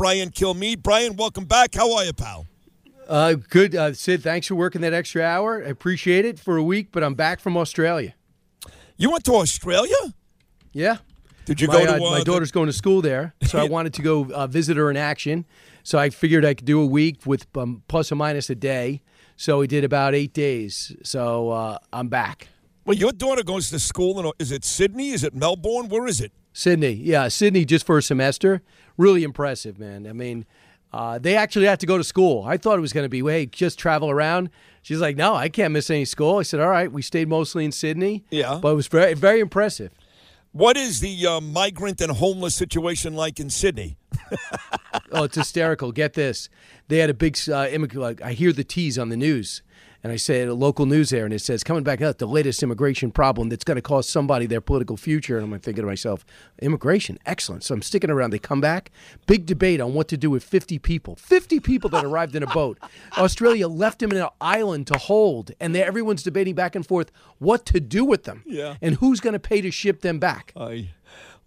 Brian Kilmeade. Brian, welcome back. How are you, pal? Uh, good, uh, Sid. Thanks for working that extra hour. I appreciate it for a week, but I'm back from Australia. You went to Australia? Yeah. Did you my, go to uh, my daughter's going to school there, so I wanted to go uh, visit her in action. So I figured I could do a week with um, plus or minus a day. So we did about eight days. So uh, I'm back. Well, your daughter goes to school in is it Sydney? Is it Melbourne? Where is it? Sydney. Yeah, Sydney just for a semester. Really impressive, man. I mean, uh, they actually had to go to school. I thought it was going to be, hey, just travel around. She's like, no, I can't miss any school. I said, all right. We stayed mostly in Sydney. Yeah. But it was very, very impressive. What is the uh, migrant and homeless situation like in Sydney? oh, it's hysterical. Get this. They had a big uh, immigrant. Like, I hear the T's on the news and I say a local news there, and it says coming back up the latest immigration problem that's going to cost somebody their political future. And I'm thinking to myself, immigration, excellent. So I'm sticking around. They come back, big debate on what to do with 50 people, 50 people that arrived in a boat. Australia left them in an island to hold, and everyone's debating back and forth what to do with them, yeah, and who's going to pay to ship them back. I.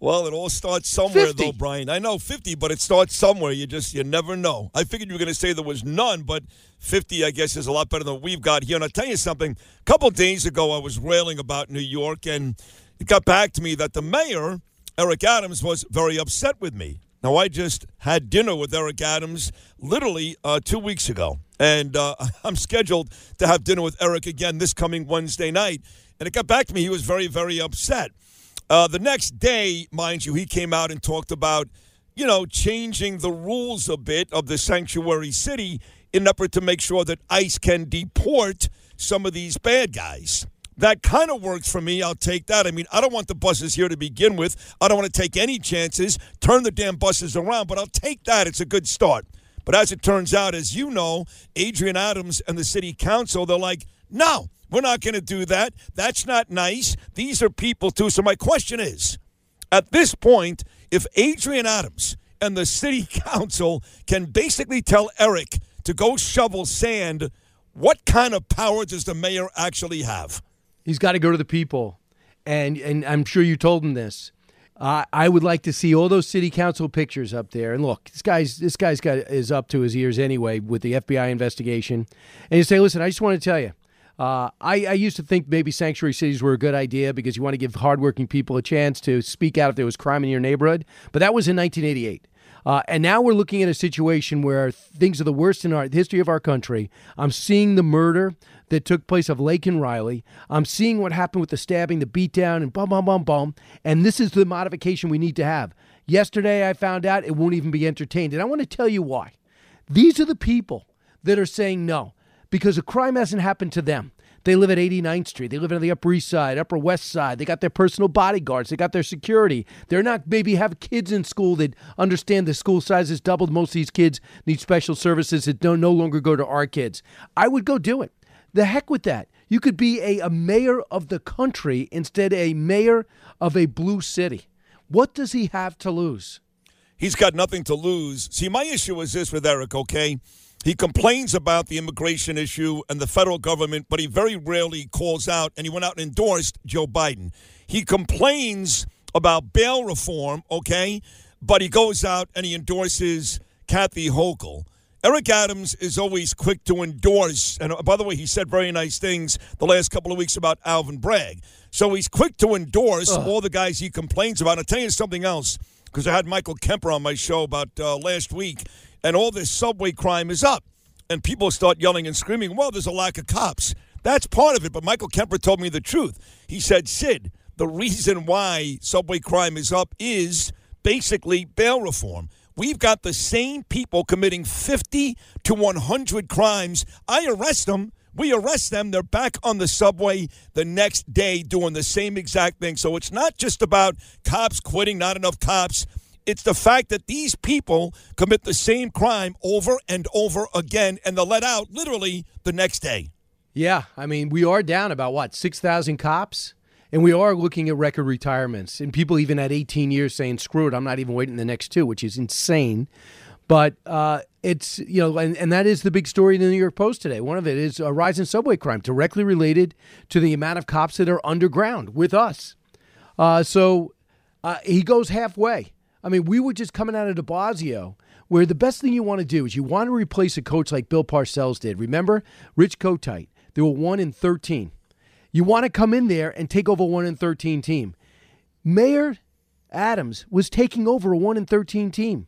Well, it all starts somewhere, 50. though, Brian. I know 50, but it starts somewhere. You just, you never know. I figured you were going to say there was none, but 50, I guess, is a lot better than we've got here. And I'll tell you something. A couple days ago, I was railing about New York, and it got back to me that the mayor, Eric Adams, was very upset with me. Now, I just had dinner with Eric Adams literally uh, two weeks ago, and uh, I'm scheduled to have dinner with Eric again this coming Wednesday night. And it got back to me. He was very, very upset. Uh, the next day, mind you, he came out and talked about, you know, changing the rules a bit of the sanctuary city in an effort to make sure that ICE can deport some of these bad guys. That kind of works for me. I'll take that. I mean, I don't want the buses here to begin with. I don't want to take any chances, turn the damn buses around, but I'll take that. It's a good start. But as it turns out, as you know, Adrienne Adams and the city council, they're like, no, we're not going to do that. That's not nice. These are people, too. So, my question is at this point, if Adrienne Adams and the city council can basically tell Eric to go shovel sand, what kind of power does the mayor actually have? He's got to go to the people. And, and I'm sure you told him this. Uh, I would like to see all those city council pictures up there. And look, this guy's this guy's got is up to his ears anyway with the FBI investigation. And you say, listen, I just want to tell you, uh, I, I, used to think maybe sanctuary cities were a good idea because you want to give hardworking people a chance to speak out if there was crime in your neighborhood. But that was in 1988. Uh, and now we're looking at a situation where things are the worst in our the history of our country. I'm seeing the murder that took place of Laken Riley. I'm seeing what happened with the stabbing, the beatdown, and bum bum bum bum. And this is the modification we need to have. Yesterday, I found out it won't even be entertained, and I want to tell you why. These are the people that are saying no because a crime hasn't happened to them. They live at 89th Street. They live on the Upper East Side, Upper West Side. They got their personal bodyguards. They got their security. They're not maybe have kids in school that understand the school size has doubled. Most of these kids need special services that don't no longer go to our kids. I would go do it. The heck with that. You could be a, a mayor of the country instead a mayor of a blue city. What does he have to lose? He's got nothing to lose. See, my issue is this with Eric, okay? He complains about the immigration issue and the federal government, but he very rarely calls out, and he went out and endorsed Joe Biden. He complains about bail reform, okay, but he goes out and he endorses Kathy Hochul. Eric Adams is always quick to endorse, and uh, by the way, he said very nice things the last couple of weeks about Alvin Bragg. So he's quick to endorse Ugh. all the guys he complains about. I'll tell you something else, because I had Michael Kemper on my show about uh, last week and all this subway crime is up. And people start yelling and screaming, well, there's a lack of cops. That's part of it. But Michael Kemper told me the truth. He said, Sid, the reason why subway crime is up is basically bail reform. We've got the same people committing 50 to 100 crimes. I arrest them. We arrest them. They're back on the subway the next day doing the same exact thing. So it's not just about cops quitting, not enough cops. It's the fact that these people commit the same crime over and over again, and they're let out literally the next day. Yeah, I mean, we are down about what six thousand cops, and we are looking at record retirements, and people even at 18 years saying, "Screw it, I'm not even waiting the next two, which is insane. But uh, it's you know, and, and that is the big story in the New York Post today. One of it is a rise in subway crime, directly related to the amount of cops that are underground with us. Uh, so uh, he goes halfway. I mean, we were just coming out of De Blasio where the best thing you want to do is you want to replace a coach like Bill Parcells did. Remember, Rich Kotite, they were 1 in 13. You want to come in there and take over a 1 in 13 team. Mayor Adams was taking over a 1 in 13 team.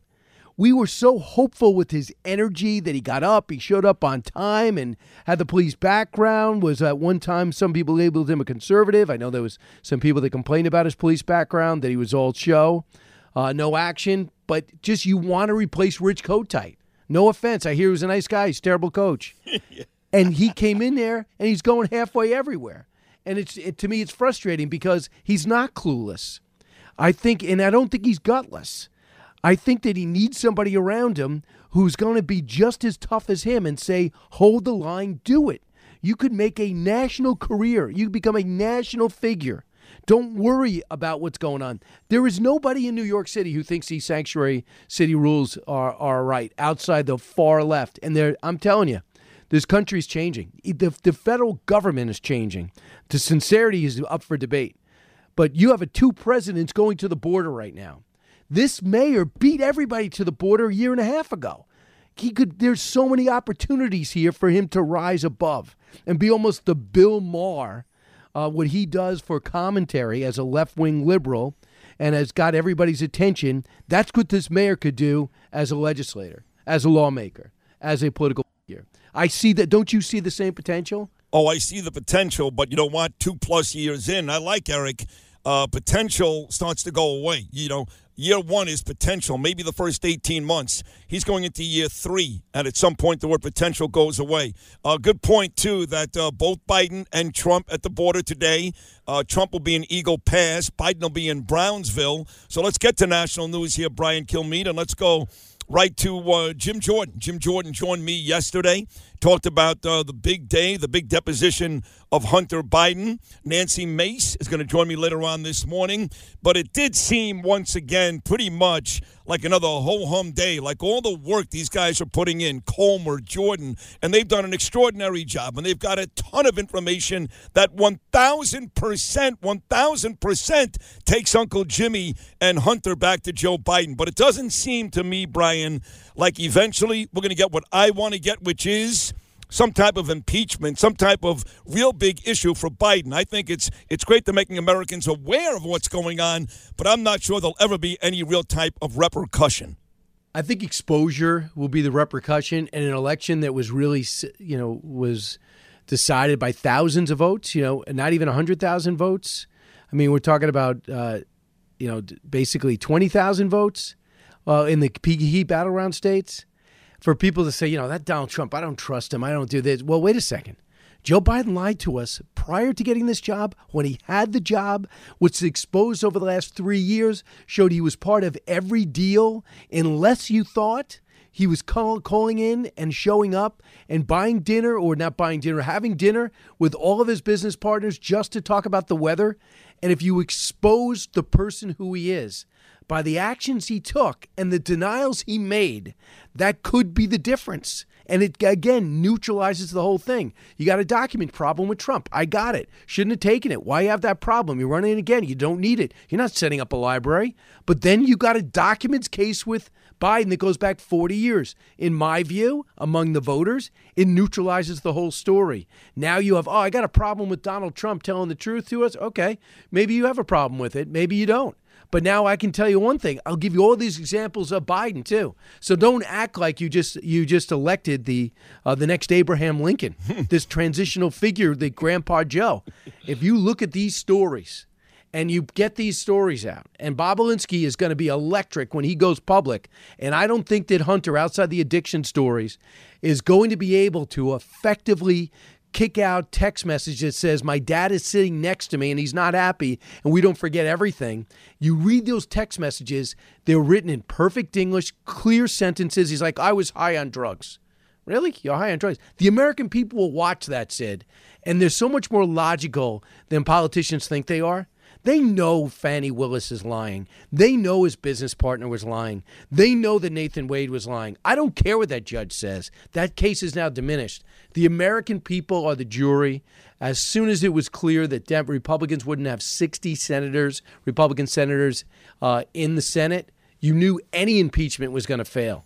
We were so hopeful with his energy that he got up, he showed up on time and had the police background. Was at one time some people labeled him a conservative. I know there was some people that complained about his police background that he was all show, uh, no action. But just you want to replace Rich Kotite. No offense, I hear he was a nice guy. He's a terrible coach, and he came in there and he's going halfway everywhere. And it's it, to me, it's frustrating because he's not clueless. I think, and I don't think he's gutless. I think that he needs somebody around him who's going to be just as tough as him and say, hold the line, do it. You could make a national career. You could become a national figure. Don't worry about what's going on. There is nobody in New York City who thinks these sanctuary city rules are, are right outside the far left. And there, I'm telling you, this country's changing. The, the federal government is changing. The sincerity is up for debate. But you have a two presidents going to the border right now. This mayor beat everybody to the border a year and a half ago. He could there's so many opportunities here for him to rise above and be almost the Bill Maher, uh, what he does for commentary as a left-wing liberal and has got everybody's attention. That's what this mayor could do as a legislator, as a lawmaker, as a political figure. I see that. Don't you see the same potential? Oh, I see the potential, but you know what? Two plus years in, I like Eric. Uh, potential starts to go away. You know, Year one is potential, maybe the first 18 months. He's going into year three, and at some point, the word potential goes away. Uh, good point, too, that uh, both Biden and Trump at the border today. Uh, Trump will be in Eagle Pass, Biden will be in Brownsville. So let's get to national news here, Brian Kilmeade, and let's go right to uh, Jim Jordan. Jim Jordan joined me yesterday, talked about uh, the big day, the big deposition of Hunter Biden. Nancy Mace is going to join me later on this morning. But it did seem once again pretty much like another ho hum day, like all the work these guys are putting in, Comer, Jordan, and they've done an extraordinary job. And they've got a ton of information that 1,000%, 1,000% takes Uncle Jimmy and Hunter back to Joe Biden. But it doesn't seem to me, Brian, like eventually we're going to get what I want to get, which is some type of impeachment, some type of real big issue for Biden. I think it's it's great to making Americans aware of what's going on, but I'm not sure there'll ever be any real type of repercussion. I think exposure will be the repercussion in an election that was really, you know, was decided by thousands of votes. You know, not even hundred thousand votes. I mean, we're talking about, uh, you know, basically twenty thousand votes uh, in the key battleground states for people to say, you know, that Donald Trump, I don't trust him. I don't do this. Well, wait a second. Joe Biden lied to us prior to getting this job. When he had the job, which exposed over the last three years, showed he was part of every deal, unless you thought he was call, calling in and showing up and buying dinner or not buying dinner, having dinner with all of his business partners just to talk about the weather. And if you expose the person who he is, by the actions he took and the denials he made, that could be the difference. And it again neutralizes the whole thing. You got a document problem with Trump. I got it. Shouldn't have taken it. Why you have that problem? You're running it again. You don't need it. You're not setting up a library. But then you got a documents case with Biden that goes back 40 years. In my view, among the voters, it neutralizes the whole story. Now you have, oh, I got a problem with Donald Trump telling the truth to us. Okay, maybe you have a problem with it. Maybe you don't. But now I can tell you one thing. I'll give you all these examples of Biden too. So don't act like you just you just elected the uh, the next Abraham Lincoln, this transitional figure, the Grandpa Joe. If you look at these stories and you get these stories out, and Bobulinski is going to be electric when he goes public. And I don't think that Hunter, outside the addiction stories, is going to be able to effectively kick out text message that says my dad is sitting next to me and he's not happy and we don't forget everything. You read those text messages they're written in perfect english clear sentences. He's like i was high on drugs. Really? You're high on drugs? The american people will watch that sid and they're so much more logical than politicians think they are they know Fani Willis is lying. They know his business partner was lying. They know that Nathan Wade was lying. I don't care what that judge says. That case is now diminished. The American people are the jury. As soon as it was clear that Republicans wouldn't have 60 senators, Republican senators uh, in the Senate, you knew any impeachment was going to fail.